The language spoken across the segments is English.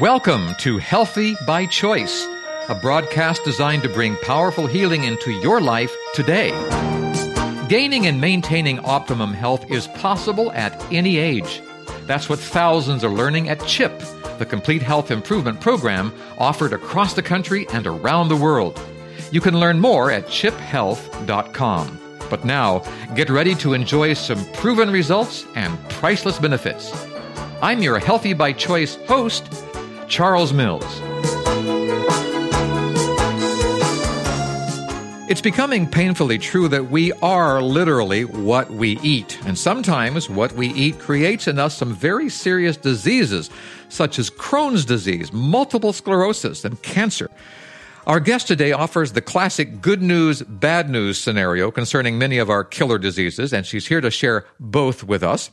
Welcome to Healthy by Choice, a broadcast designed to bring powerful healing into your life today. Gaining and maintaining optimum health is possible at any age. That's what thousands are learning at CHIP, the complete health improvement program offered across the country and around the world. You can learn more at chiphealth.com. But now, get ready to enjoy some proven results and priceless benefits. I'm your Healthy by Choice host, Charles Mills. It's becoming painfully true that we are literally what we eat. And sometimes what we eat creates in us some very serious diseases, such as Crohn's disease, multiple sclerosis, and cancer. Our guest today offers the classic good news, bad news scenario concerning many of our killer diseases, and she's here to share both with us.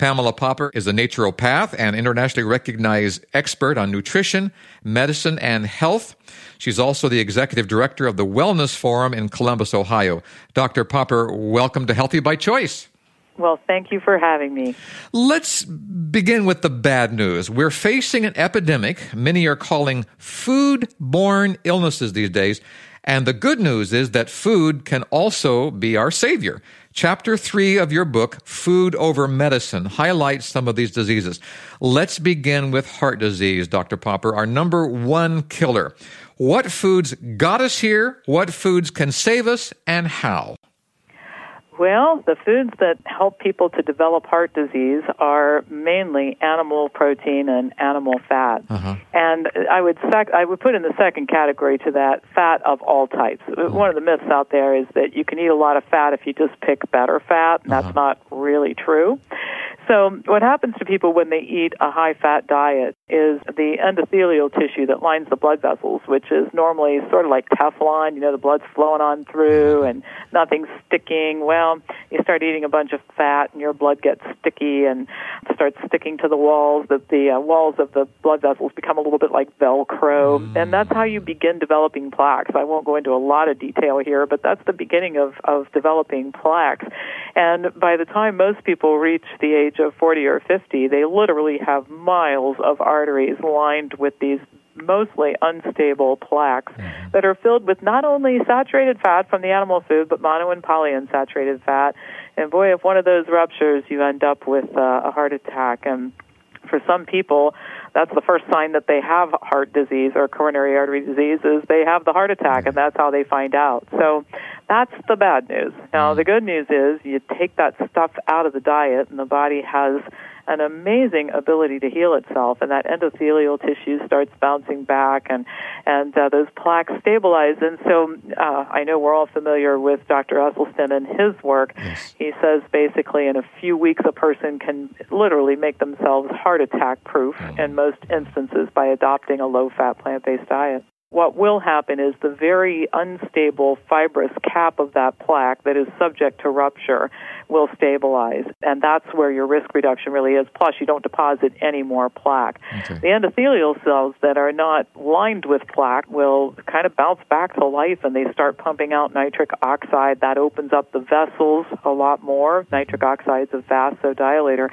Pamela Popper is a naturopath and internationally recognized expert on nutrition, medicine, and health. She's also the executive director of the Wellness Forum in Columbus, Ohio. Dr. Popper, welcome to Healthy by Choice. Well, thank you for having me. Let's begin with the bad news. We're facing an epidemic many are calling food borne illnesses these days. And the good news is that food can also be our savior. Chapter three of your book, Food Over Medicine, highlights some of these diseases. Let's begin with heart disease, Dr. Popper, our number one killer. What foods got us here? What foods can save us? And how? Well, the foods that help people to develop heart disease are mainly animal protein and animal fat. Uh-huh. And I would sec- I would put in the second category to that fat of all types. Uh-huh. One of the myths out there is that you can eat a lot of fat if you just pick better fat, and uh-huh. that's not really true. So, what happens to people when they eat a high fat diet is the endothelial tissue that lines the blood vessels, which is normally sort of like Teflon, you know, the blood's flowing on through and nothing's sticking. Well, you start eating a bunch of fat and your blood gets sticky and starts sticking to the walls. The, the uh, walls of the blood vessels become a little bit like Velcro, mm. and that's how you begin developing plaques. I won't go into a lot of detail here, but that's the beginning of, of developing plaques. And by the time most people reach the age of 40 or 50, they literally have miles of arteries lined with these mostly unstable plaques mm-hmm. that are filled with not only saturated fat from the animal food, but mono and polyunsaturated fat. And boy, if one of those ruptures, you end up with uh, a heart attack. And for some people, that's the first sign that they have heart disease or coronary artery disease is they have the heart attack and that's how they find out. So that's the bad news. Now the good news is you take that stuff out of the diet and the body has an amazing ability to heal itself, and that endothelial tissue starts bouncing back, and and uh, those plaques stabilize. And so, uh, I know we're all familiar with Dr. Esselstyn and his work. Yes. He says basically in a few weeks, a person can literally make themselves heart attack proof mm. in most instances by adopting a low fat plant based diet what will happen is the very unstable fibrous cap of that plaque that is subject to rupture will stabilize. And that's where your risk reduction really is. Plus, you don't deposit any more plaque. Okay. The endothelial cells that are not lined with plaque will kind of bounce back to life and they start pumping out nitric oxide. That opens up the vessels a lot more. Nitric oxide is a vasodilator.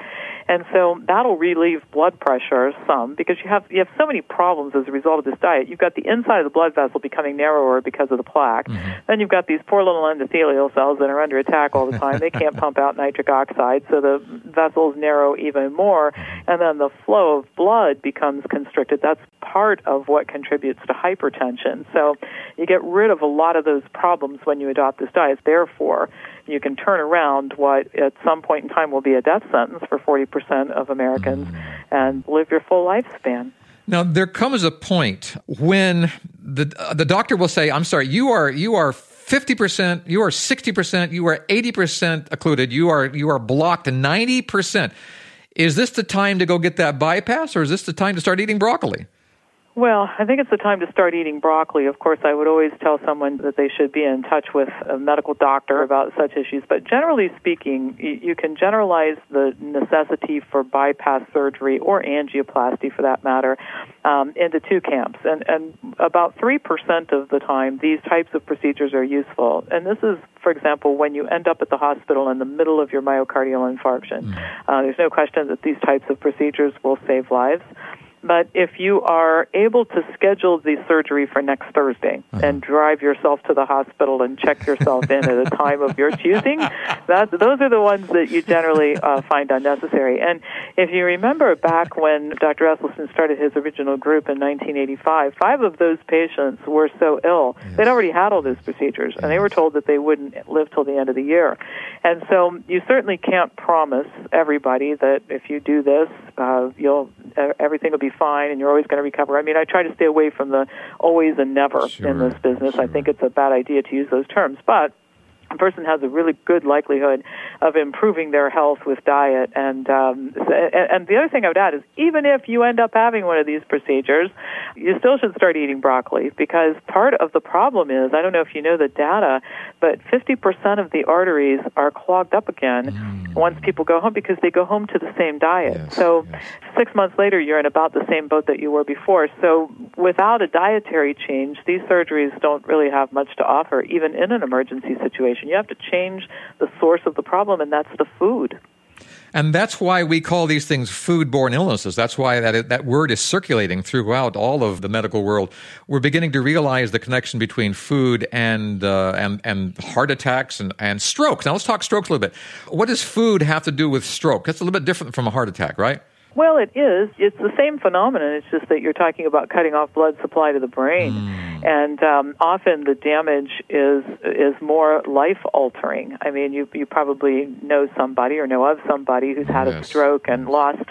And so that'll relieve blood pressure some because you have you have so many problems as a result of this diet. You've got the inside of the blood vessel becoming narrower because of the plaque. Mm-hmm. Then you've got these poor little endothelial cells that are under attack all the time. they can't pump out nitric oxide, so the vessels narrow even more, mm-hmm. and then the flow of blood becomes constricted. That's part of what contributes to hypertension. So you get rid of a lot of those problems when you adopt this diet. Therefore, you can turn around what at some point in time will be a death sentence for 40% of Americans mm. and live your full lifespan. Now there comes a point when the uh, the doctor will say, "I'm sorry, you are you are 50%, you are 60%, you are 80% occluded, you are you are blocked 90%." Is this the time to go get that bypass or is this the time to start eating broccoli? Well, I think it's the time to start eating broccoli. Of course, I would always tell someone that they should be in touch with a medical doctor about such issues. But generally speaking, you can generalize the necessity for bypass surgery or angioplasty, for that matter, um, into two camps. And, and about 3% of the time, these types of procedures are useful. And this is, for example, when you end up at the hospital in the middle of your myocardial infarction. Mm. Uh, there's no question that these types of procedures will save lives. But if you are able to schedule the surgery for next Thursday uh-huh. and drive yourself to the hospital and check yourself in at a time of your choosing, that those are the ones that you generally uh, find unnecessary. And if you remember back when Dr. Esselstyn started his original group in 1985, five of those patients were so ill yes. they'd already had all those procedures, and they were told that they wouldn't live till the end of the year. And so you certainly can't promise everybody that if you do this, uh, you'll Uh, everything will be fine and you're always going to recover. I mean, I try to stay away from the always and never sure, in this business. Sure. I think it's a bad idea to use those terms, but a person has a really good likelihood of improving their health with diet. And um, and the other thing I would add is even if you end up having one of these procedures, you still should start eating broccoli because part of the problem is I don't know if you know the data, but 50% of the arteries are clogged up again mm. once people go home because they go home to the same diet. Yes, so yes. six months later, you're in about the same boat that you were before. So without a dietary change, these surgeries don't really have much to offer, even in an emergency situation. You have to change the source of the problem, and that's the food. And that's why we call these things foodborne illnesses. That's why that, that word is circulating throughout all of the medical world. We're beginning to realize the connection between food and, uh, and, and heart attacks and, and strokes. Now let's talk strokes a little bit. What does food have to do with stroke? That's a little bit different from a heart attack, right? Well, it is. It's the same phenomenon. It's just that you're talking about cutting off blood supply to the brain, mm. and um, often the damage is is more life altering. I mean, you you probably know somebody or know of somebody who's had yes. a stroke and lost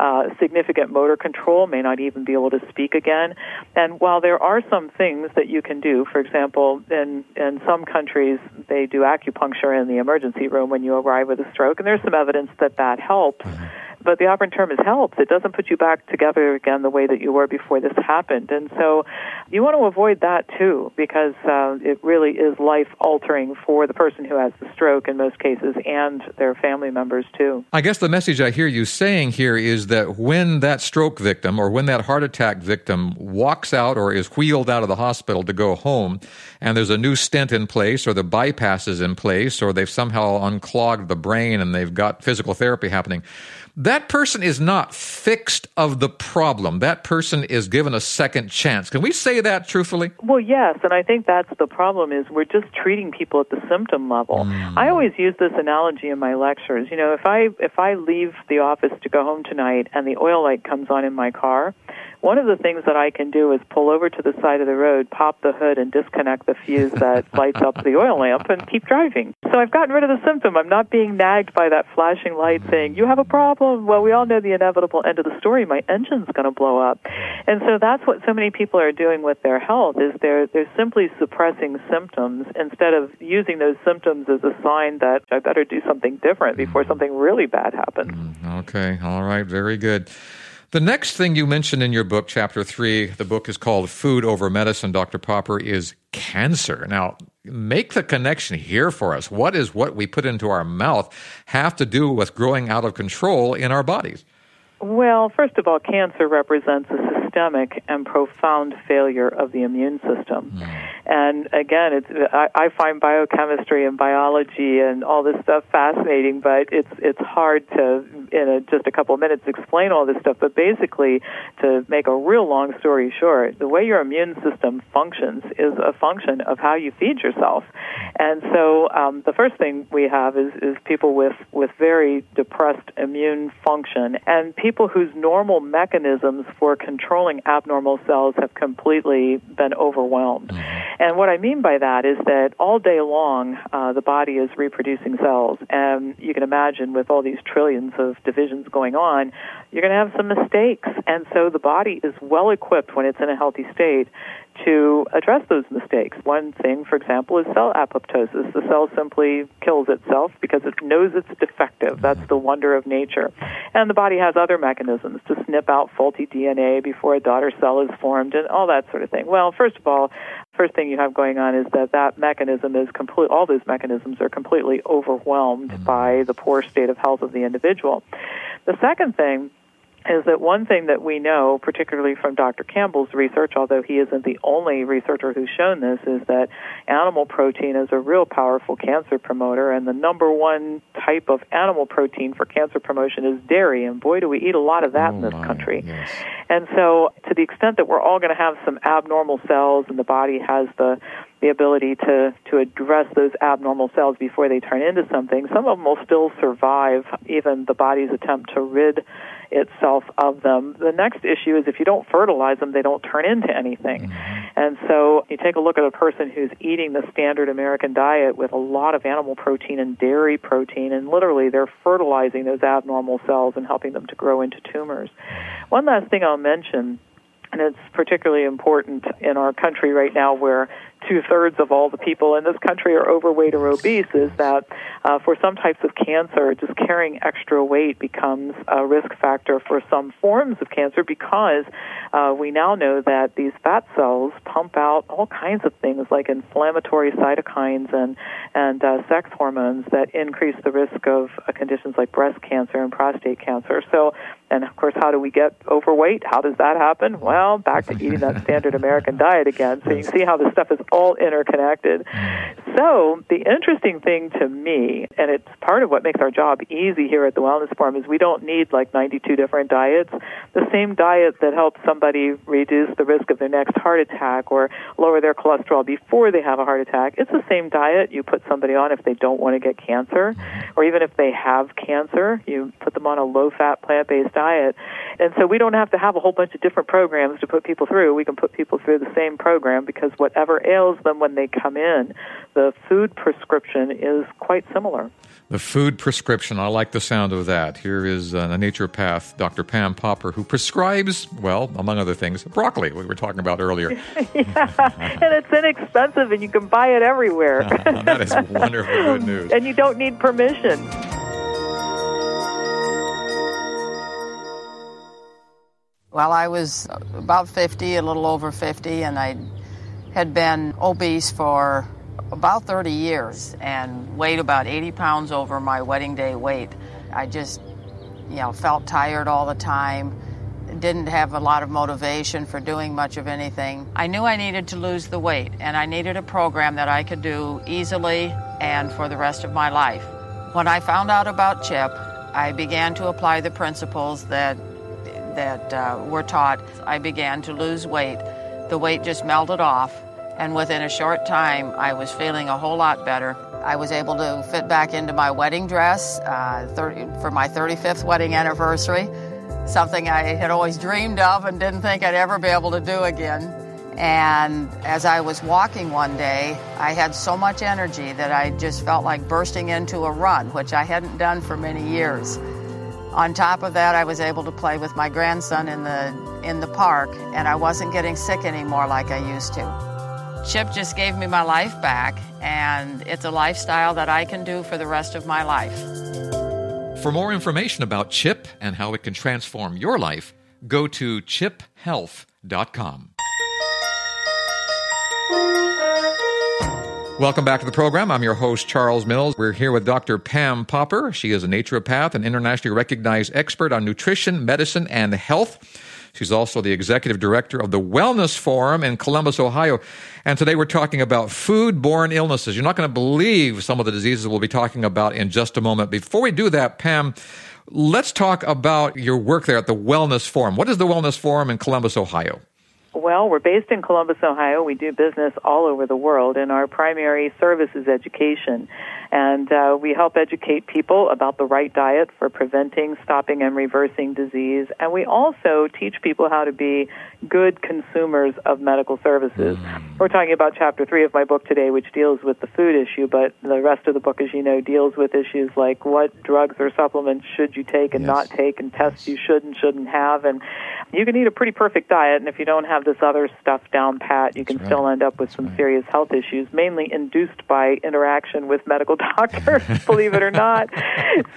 uh, significant motor control, may not even be able to speak again. And while there are some things that you can do, for example, in in some countries they do acupuncture in the emergency room when you arrive with a stroke, and there's some evidence that that helps. Mm-hmm but the operant term is helps. It doesn't put you back together again the way that you were before this happened. And so you want to avoid that too because uh, it really is life altering for the person who has the stroke in most cases and their family members too. I guess the message I hear you saying here is that when that stroke victim or when that heart attack victim walks out or is wheeled out of the hospital to go home and there's a new stent in place or the bypass is in place or they've somehow unclogged the brain and they've got physical therapy happening that person is not fixed of the problem. That person is given a second chance. Can we say that truthfully? Well, yes, and I think that's the problem is we're just treating people at the symptom level. Mm. I always use this analogy in my lectures. You know, if I if I leave the office to go home tonight and the oil light comes on in my car, one of the things that I can do is pull over to the side of the road, pop the hood, and disconnect the fuse that lights up the oil lamp and keep driving. So I've gotten rid of the symptom. I'm not being nagged by that flashing light saying, you have a problem. Well, we all know the inevitable end of the story. My engine's going to blow up. And so that's what so many people are doing with their health is they're, they're simply suppressing symptoms instead of using those symptoms as a sign that I better do something different before something really bad happens. Mm, okay. All right. Very good. The next thing you mentioned in your book, chapter three, the book is called Food Over Medicine, Dr. Popper, is cancer. Now, make the connection here for us. What is what we put into our mouth have to do with growing out of control in our bodies? Well, first of all, cancer represents a systemic and profound failure of the immune system. Mm. And again, it's I, I find biochemistry and biology and all this stuff fascinating, but it's it's hard to in a, just a couple of minutes explain all this stuff. But basically, to make a real long story short, the way your immune system functions is a function of how you feed yourself. And so, um, the first thing we have is is people with with very depressed immune function and people whose normal mechanisms for controlling controlling abnormal cells have completely been overwhelmed. Mm-hmm. And what I mean by that is that all day long, uh, the body is reproducing cells. And you can imagine with all these trillions of divisions going on, you're going to have some mistakes. And so the body is well equipped when it's in a healthy state to address those mistakes. One thing, for example, is cell apoptosis. The cell simply kills itself because it knows it's defective. That's the wonder of nature. And the body has other mechanisms to snip out faulty DNA before a daughter cell is formed and all that sort of thing. Well, first of all, first thing you have going on is that that mechanism is complete all those mechanisms are completely overwhelmed mm-hmm. by the poor state of health of the individual. The second thing is that one thing that we know, particularly from Dr. Campbell's research, although he isn't the only researcher who's shown this, is that animal protein is a real powerful cancer promoter, and the number one type of animal protein for cancer promotion is dairy, and boy, do we eat a lot of that oh in this my, country. Yes. And so, to the extent that we're all going to have some abnormal cells, and the body has the the ability to to address those abnormal cells before they turn into something, some of them will still survive even the body's attempt to rid itself of them. The next issue is if you don't fertilize them, they don't turn into anything. Mm-hmm. And so you take a look at a person who's eating the standard American diet with a lot of animal protein and dairy protein, and literally they're fertilizing those abnormal cells and helping them to grow into tumors. One last thing I'll mention and it's particularly important in our country right now where two thirds of all the people in this country are overweight or obese is that uh, for some types of cancer, just carrying extra weight becomes a risk factor for some forms of cancer because uh, we now know that these fat cells pump out all kinds of things like inflammatory cytokines and and uh, sex hormones that increase the risk of uh, conditions like breast cancer and prostate cancer. So, and of course, how do we get overweight? How does that happen? Well, back to eating that standard American diet again. So you can see how this stuff is all interconnected. Mm. So the interesting thing to me, and it's part of what makes our job easy here at the Wellness Forum, is we don't need like 92 different diets. The same diet that helps somebody reduce the risk of their next heart attack or lower their cholesterol before they have a heart attack, it's the same diet you put somebody on if they don't want to get cancer, mm. or even if they have cancer, you put them on a low-fat plant-based diet. And so we don't have to have a whole bunch of different programs to put people through. We can put people through the same program because whatever ails them when they come in, the food prescription is quite similar. The food prescription. I like the sound of that. Here is uh, a naturopath, Dr. Pam Popper, who prescribes, well, among other things, broccoli, we were talking about earlier. yeah, and it's inexpensive and you can buy it everywhere. that is wonderful good news. And you don't need permission. Well, I was about 50, a little over 50, and I had been obese for about 30 years and weighed about 80 pounds over my wedding day weight. I just, you know, felt tired all the time, didn't have a lot of motivation for doing much of anything. I knew I needed to lose the weight, and I needed a program that I could do easily and for the rest of my life. When I found out about CHIP, I began to apply the principles that that uh, were taught. I began to lose weight. The weight just melted off, and within a short time, I was feeling a whole lot better. I was able to fit back into my wedding dress uh, 30, for my 35th wedding anniversary, something I had always dreamed of and didn't think I'd ever be able to do again. And as I was walking one day, I had so much energy that I just felt like bursting into a run, which I hadn't done for many years. On top of that, I was able to play with my grandson in the in the park, and I wasn't getting sick anymore like I used to. Chip just gave me my life back, and it's a lifestyle that I can do for the rest of my life. For more information about CHIP and how it can transform your life, go to chiphealth.com. Welcome back to the program. I'm your host, Charles Mills. We're here with Dr. Pam Popper. She is a naturopath and internationally recognized expert on nutrition, medicine, and health. She's also the executive director of the Wellness Forum in Columbus, Ohio. And today we're talking about food borne illnesses. You're not going to believe some of the diseases we'll be talking about in just a moment. Before we do that, Pam, let's talk about your work there at the Wellness Forum. What is the Wellness Forum in Columbus, Ohio? Well, we're based in Columbus, Ohio. We do business all over the world, and our primary service is education. And uh, we help educate people about the right diet for preventing, stopping, and reversing disease. And we also teach people how to be good consumers of medical services. Mm. We're talking about chapter three of my book today, which deals with the food issue, but the rest of the book, as you know, deals with issues like what drugs or supplements should you take and yes. not take, and tests you should and shouldn't have. And you can eat a pretty perfect diet, and if you don't have this other stuff down pat, you can That's still end up with That's some right. serious health issues, mainly induced by interaction with medical doctor, believe it or not.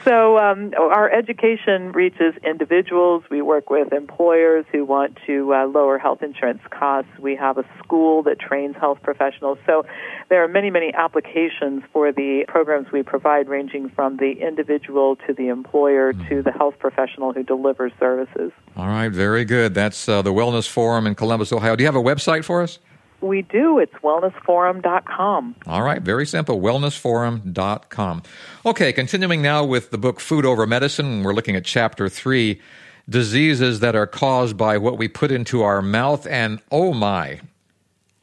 So um, our education reaches individuals. We work with employers who want to uh, lower health insurance costs. We have a school that trains health professionals. So there are many, many applications for the programs we provide, ranging from the individual to the employer mm-hmm. to the health professional who delivers services. All right, very good. That's uh, the Wellness Forum in Columbus, Ohio. Do you have a website for us? We do. It's wellnessforum.com. All right, very simple. Wellnessforum.com. Okay, continuing now with the book Food Over Medicine. We're looking at chapter three diseases that are caused by what we put into our mouth. And oh my,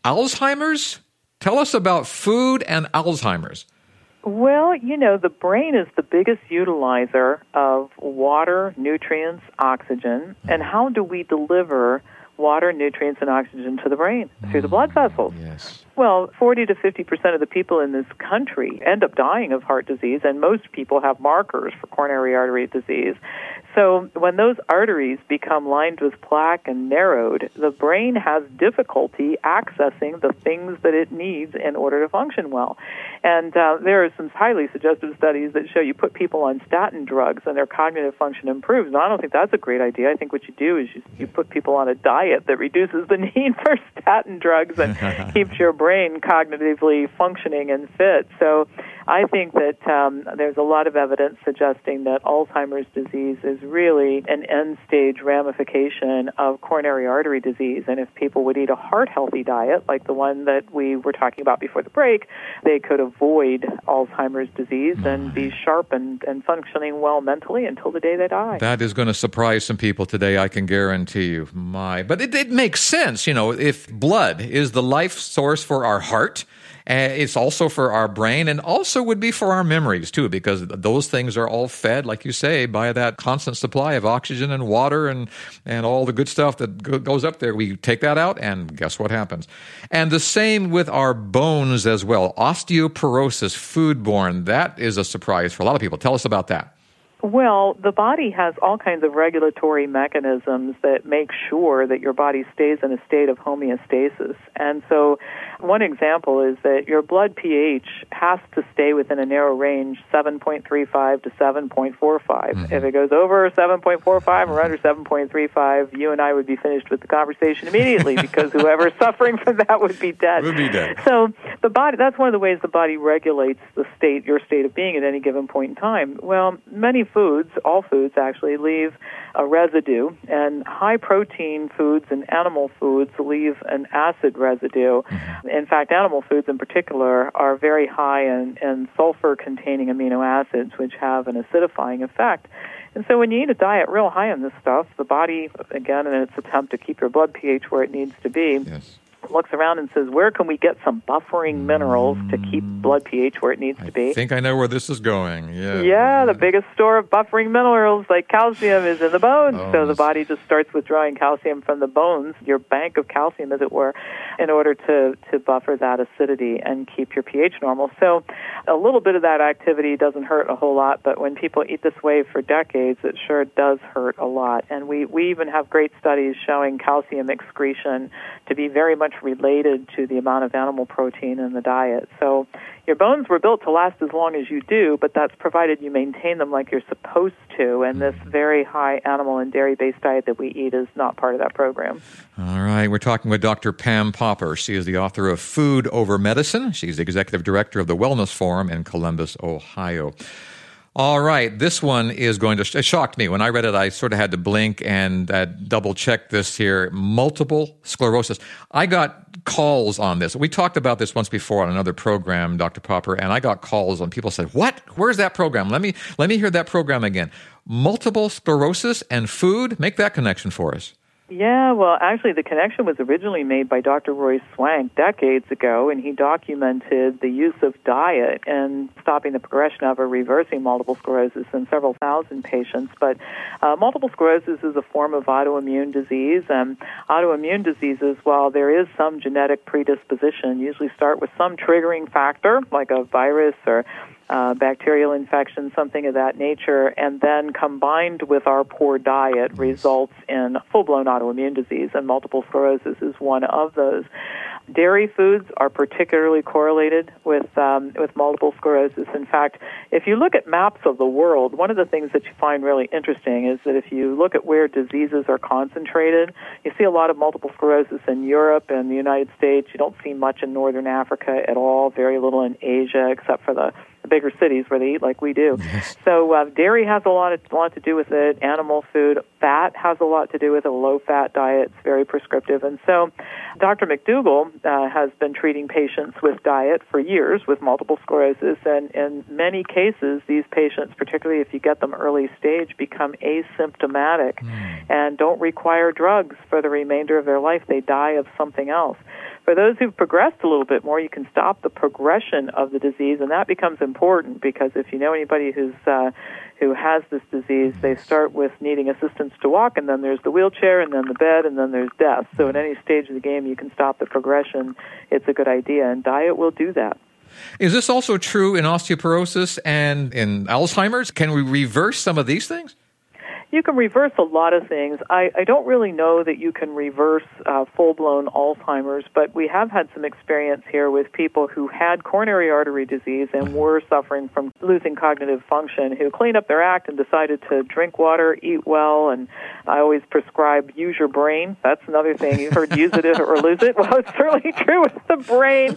Alzheimer's? Tell us about food and Alzheimer's. Well, you know, the brain is the biggest utilizer of water, nutrients, oxygen, and how do we deliver water, nutrients, and oxygen to the brain through the blood vessels? Yes. Well, 40 to 50 percent of the people in this country end up dying of heart disease, and most people have markers for coronary artery disease. So when those arteries become lined with plaque and narrowed, the brain has difficulty accessing the things that it needs in order to function well. And uh, there are some highly suggestive studies that show you put people on statin drugs and their cognitive function improves. And I don't think that's a great idea. I think what you do is you, you put people on a diet that reduces the need for statin drugs and keeps your brain cognitively functioning and fit. So I think that um, there's a lot of evidence suggesting that Alzheimer's disease is really an end stage ramification of coronary artery disease. And if people would eat a heart healthy diet, like the one that we were talking about before the break, they could avoid Alzheimer's disease and be sharp and, and functioning well mentally until the day they die. That is going to surprise some people today, I can guarantee you. My, but it, it makes sense, you know, if blood is the life source for our heart, and it's also for our brain and also would be for our memories too, because those things are all fed, like you say, by that constant supply of oxygen and water and, and all the good stuff that goes up there. We take that out and guess what happens? And the same with our bones as well. Osteoporosis, foodborne, that is a surprise for a lot of people. Tell us about that. Well, the body has all kinds of regulatory mechanisms that make sure that your body stays in a state of homeostasis. And so, one example is that your blood pH has to stay within a narrow range 7.35 to 7.45. Mm-hmm. If it goes over 7.45 or under 7.35, you and I would be finished with the conversation immediately because whoever's suffering from that would be dead. Would be dead. So, the body that's one of the ways the body regulates the state your state of being at any given point in time. Well, many foods, all foods actually, leave a residue, and high protein foods and animal foods leave an acid residue. Mm-hmm. In fact, animal foods in particular are very high in, in sulfur containing amino acids, which have an acidifying effect. And so when you eat a diet real high in this stuff, the body, again, in its attempt to keep your blood pH where it needs to be, yes looks around and says, "Where can we get some buffering minerals to keep mm. blood pH where it needs I to be?" I think I know where this is going. Yeah. Yeah, the biggest store of buffering minerals like calcium is in the bones. bones. So the body just starts withdrawing calcium from the bones, your bank of calcium as it were, in order to to buffer that acidity and keep your pH normal. So a little bit of that activity doesn't hurt a whole lot, but when people eat this way for decades, it sure does hurt a lot. And we we even have great studies showing calcium excretion to be very much related to the amount of animal protein in the diet. So your bones were built to last as long as you do, but that's provided you maintain them like you're supposed to. And this mm-hmm. very high animal and dairy based diet that we eat is not part of that program. All right. We're talking with Dr. Pam Popper. She is the author of Food Over Medicine. She's the executive director of the Wellness Forum in Columbus, Ohio. All right, this one is going to. It shocked me when I read it. I sort of had to blink and uh, double check this here. Multiple sclerosis. I got calls on this. We talked about this once before on another program, Dr. Popper, and I got calls on people said, "What? Where's that program? Let me let me hear that program again." Multiple sclerosis and food. Make that connection for us. Yeah, well, actually, the connection was originally made by Dr. Roy Swank decades ago, and he documented the use of diet and stopping the progression of or reversing multiple sclerosis in several thousand patients. But uh, multiple sclerosis is a form of autoimmune disease, and autoimmune diseases, while there is some genetic predisposition, usually start with some triggering factor, like a virus or uh, bacterial infection, something of that nature, and then combined with our poor diet results in full blown autoimmune disease, and multiple sclerosis is one of those. Dairy foods are particularly correlated with um, with multiple sclerosis. In fact, if you look at maps of the world, one of the things that you find really interesting is that if you look at where diseases are concentrated, you see a lot of multiple sclerosis in Europe and the United States. You don't see much in northern Africa at all. Very little in Asia, except for the the bigger cities where they eat like we do. Yes. So uh, dairy has a lot of, a lot to do with it. Animal food, fat has a lot to do with it. A low fat diet is very prescriptive. And so, Dr. McDougall uh, has been treating patients with diet for years with multiple sclerosis, and in many cases, these patients, particularly if you get them early stage, become asymptomatic mm. and don't require drugs for the remainder of their life. They die of something else. For those who've progressed a little bit more, you can stop the progression of the disease, and that becomes important because if you know anybody who's uh, who has this disease, they start with needing assistance to walk, and then there's the wheelchair, and then the bed, and then there's death. So, at any stage of the game, you can stop the progression. It's a good idea, and diet will do that. Is this also true in osteoporosis and in Alzheimer's? Can we reverse some of these things? You can reverse a lot of things. I, I don't really know that you can reverse uh, full blown Alzheimer's, but we have had some experience here with people who had coronary artery disease and mm-hmm. were suffering from losing cognitive function who cleaned up their act and decided to drink water, eat well, and I always prescribe use your brain. That's another thing. You've heard use it or lose it. Well, it's certainly true with the brain.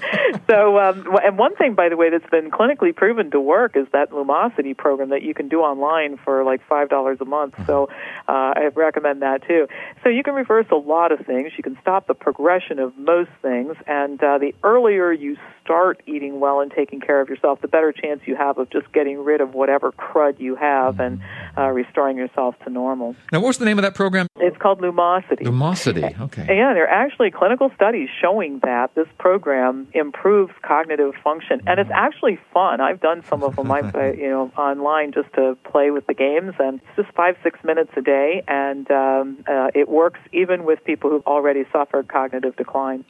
So, um, and one thing, by the way, that's been clinically proven to work is that Lumosity program that you can do online for like $5 a month. So uh, I recommend that too. So you can reverse a lot of things. You can stop the progression of most things, and uh, the earlier you start eating well and taking care of yourself, the better chance you have of just getting rid of whatever crud you have and uh, restoring yourself to normal. Now, what's the name of that program? It's called Lumosity. Lumosity, okay. Yeah, there are actually clinical studies showing that this program improves cognitive function, and it's actually fun. I've done some of them, I've, uh, you know, online just to play with the games, and it's just five, six minutes a day, and um, uh, it works even with people who've already suffered cognitive decline.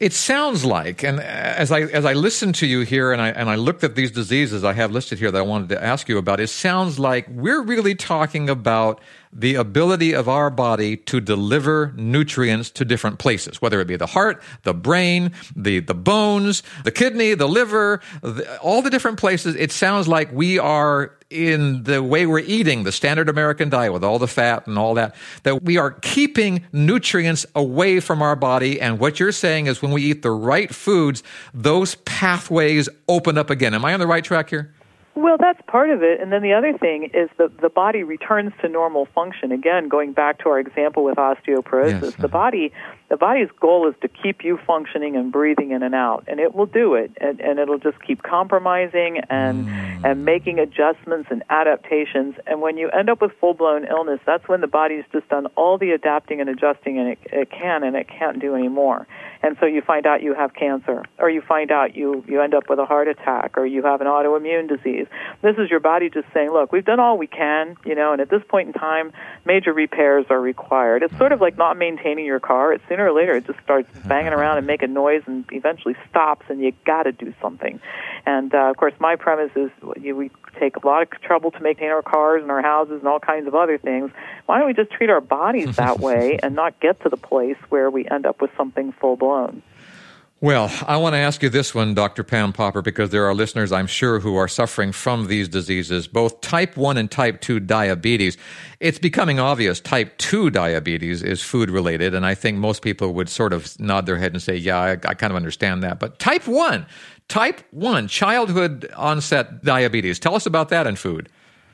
It sounds like, and as I as I listened to you here, and I and I looked at these diseases I have listed here that I wanted to ask you about, it sounds like we're really talking about the ability of our body to deliver nutrients to different places, whether it be the heart, the brain, the the bones, the kidney, the liver, the, all the different places. It sounds like we are in the way we're eating the standard American diet with all the fat and all that, that we are keeping nutrients away from our body. And what you're saying is when we eat the right foods, those pathways open up again. Am I on the right track here? Well, that's part of it. And then the other thing is that the body returns to normal function. Again, going back to our example with osteoporosis, yes. the uh-huh. body the body's goal is to keep you functioning and breathing in and out, and it will do it, and, and it'll just keep compromising and mm. and making adjustments and adaptations. And when you end up with full blown illness, that's when the body's just done all the adapting and adjusting and it, it can and it can't do anymore. And so you find out you have cancer, or you find out you you end up with a heart attack, or you have an autoimmune disease. This is your body just saying, "Look, we've done all we can, you know, and at this point in time, major repairs are required." It's sort of like not maintaining your car. It's sooner or later it just starts banging around and making noise and eventually stops and you got to do something. And uh, of course my premise is you, we take a lot of trouble to maintain our cars and our houses and all kinds of other things. Why don't we just treat our bodies that way and not get to the place where we end up with something full blown? Well, I want to ask you this one, Dr. Pam Popper, because there are listeners, I'm sure, who are suffering from these diseases, both type 1 and type 2 diabetes. It's becoming obvious type 2 diabetes is food related, and I think most people would sort of nod their head and say, yeah, I, I kind of understand that. But type 1, type 1, childhood onset diabetes, tell us about that in food.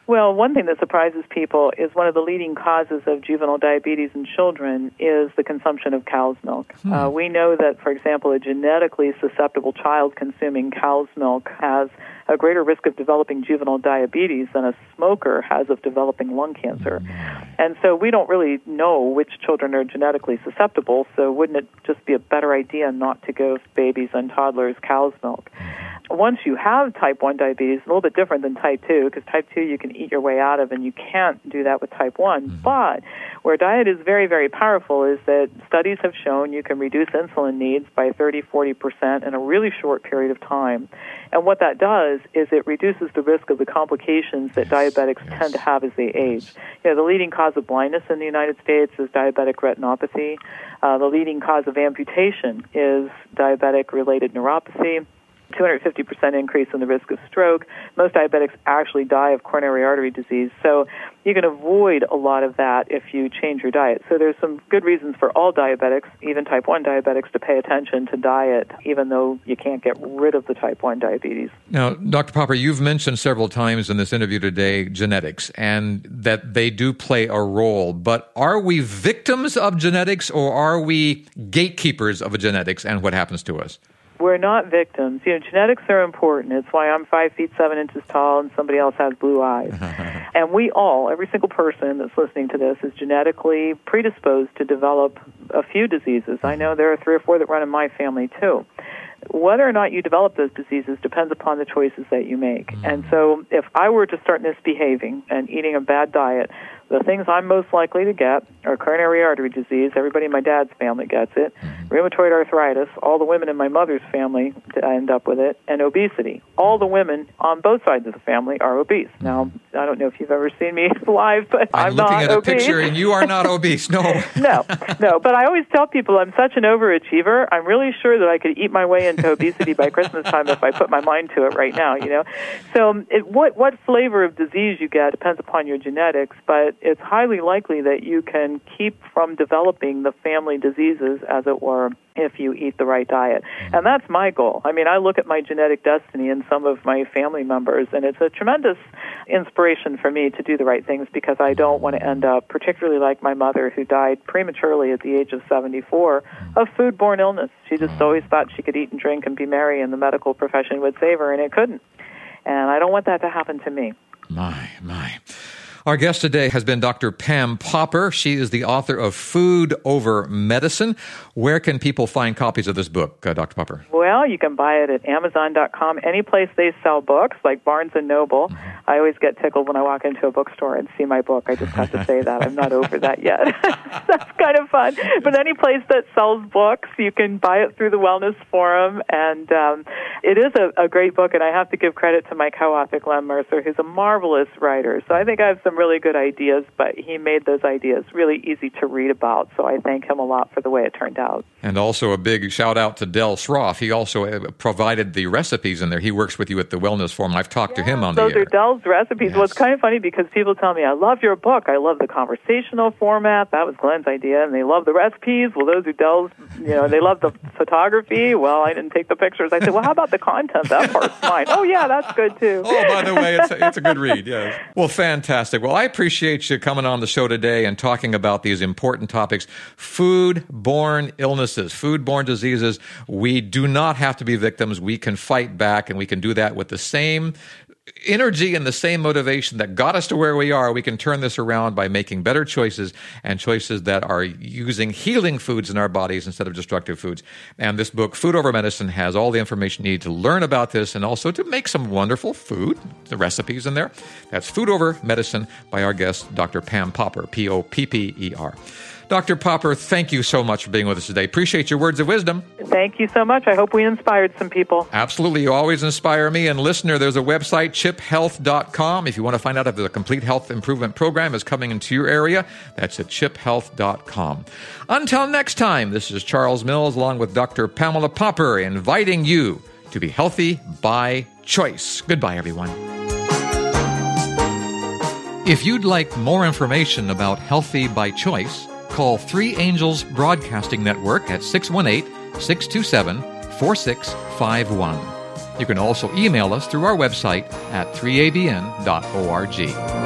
Well, one thing that surprises people is one of the leading causes of juvenile diabetes in children is the consumption of cow's milk. Hmm. Uh, we know that, for example, a genetically susceptible child consuming cow's milk has a greater risk of developing juvenile diabetes than a smoker has of developing lung cancer. And so we don't really know which children are genetically susceptible, so wouldn't it just be a better idea not to give babies and toddlers cow's milk? once you have type 1 diabetes, a little bit different than type 2, because type 2 you can eat your way out of, and you can't do that with type 1. Mm-hmm. But where diet is very, very powerful is that studies have shown you can reduce insulin needs by 30, 40% in a really short period of time. And what that does is it reduces the risk of the complications that diabetics yes. tend to have as they age. You know, the leading cause of blindness in the United States is diabetic retinopathy. Uh, the leading cause of amputation is diabetic related neuropathy. 250% increase in the risk of stroke. Most diabetics actually die of coronary artery disease. So you can avoid a lot of that if you change your diet. So there's some good reasons for all diabetics, even type 1 diabetics, to pay attention to diet, even though you can't get rid of the type 1 diabetes. Now, Dr. Popper, you've mentioned several times in this interview today genetics and that they do play a role. But are we victims of genetics or are we gatekeepers of genetics and what happens to us? We're not victims. You know, genetics are important. It's why I'm five feet seven inches tall and somebody else has blue eyes. and we all, every single person that's listening to this, is genetically predisposed to develop a few diseases. I know there are three or four that run in my family too. Whether or not you develop those diseases depends upon the choices that you make. Mm. And so, if I were to start misbehaving and eating a bad diet, the things I'm most likely to get are coronary artery disease. Everybody in my dad's family gets it. Mm-hmm. Rheumatoid arthritis. All the women in my mother's family end up with it. And obesity. All the women on both sides of the family are obese. Mm-hmm. Now, I don't know if you've ever seen me live, but I'm, I'm looking at obese. a picture, and you are not obese. No. no, no. But I always tell people I'm such an overachiever. I'm really sure that I could eat my way into obesity by Christmas time if I put my mind to it right now. You know. So, it, what what flavor of disease you get depends upon your genetics, but it's highly likely that you can keep from developing the family diseases, as it were, if you eat the right diet. Mm-hmm. And that's my goal. I mean, I look at my genetic destiny in some of my family members, and it's a tremendous inspiration for me to do the right things because I don't want to end up, particularly like my mother, who died prematurely at the age of 74 mm-hmm. of foodborne illness. She just mm-hmm. always thought she could eat and drink and be merry, and the medical profession would save her, and it couldn't. And I don't want that to happen to me. My, my. Our guest today has been Dr. Pam Popper. She is the author of Food Over Medicine. Where can people find copies of this book, uh, Dr. Popper? Well, you can buy it at Amazon.com, any place they sell books, like Barnes and Noble. Mm-hmm. I always get tickled when I walk into a bookstore and see my book. I just have to say that. I'm not over that yet. That's kind of fun. But any place that sells books, you can buy it through the Wellness Forum. And um, it is a, a great book, and I have to give credit to my co author, Glen Merzer, who's a marvelous writer. So I think I have some really good ideas, but he made those ideas really easy to read about. So I thank him a lot for the way it turned out. And also a big shout out to Del Sroufe. He also uh, provided the recipes in there. He works with you at the Wellness Forum. I've talked yeah, to him on those the. Those are Del's recipes. Yes. Well, it's kind of funny because people tell me, I love your book. I love the conversational format. That was Glen's idea. And they love the recipes. Well, those are Del's, you know, they love the photography. Well, I didn't take the pictures. I said, well, how about the content? That part's mine. Oh, yeah, that's good too. oh, by the way, it's a, it's a good read. Yes. Well, fantastic. Well, I appreciate you coming on the show today and talking about these important topics food borne illnesses, food borne diseases. We do not have to be victims. We can fight back, and we can do that with the same energy and the same motivation that got us to where we are, we can turn this around by making better choices and choices that are using healing foods in our bodies instead of destructive foods. And this book, Food Over Medicine, has all the information you need to learn about this and also to make some wonderful food, the recipes in there. That's Food Over Medicine by our guest, Dr. Pam Popper, P O P P E R. Dr. Popper, thank you so much for being with us today. Appreciate your words of wisdom. Thank you so much. I hope we inspired some people. Absolutely. You always inspire me. And listener, there's a website, chiphealth.com. If you want to find out if the complete health improvement program is coming into your area, that's at chiphealth.com. Until next time, this is Charles Mills along with Dr. Pamela Popper inviting you to be healthy by choice. Goodbye, everyone. If you'd like more information about Healthy by Choice, call Three Angels Broadcasting Network at 618 627 4651. You can also email us through our website at 3abn.org.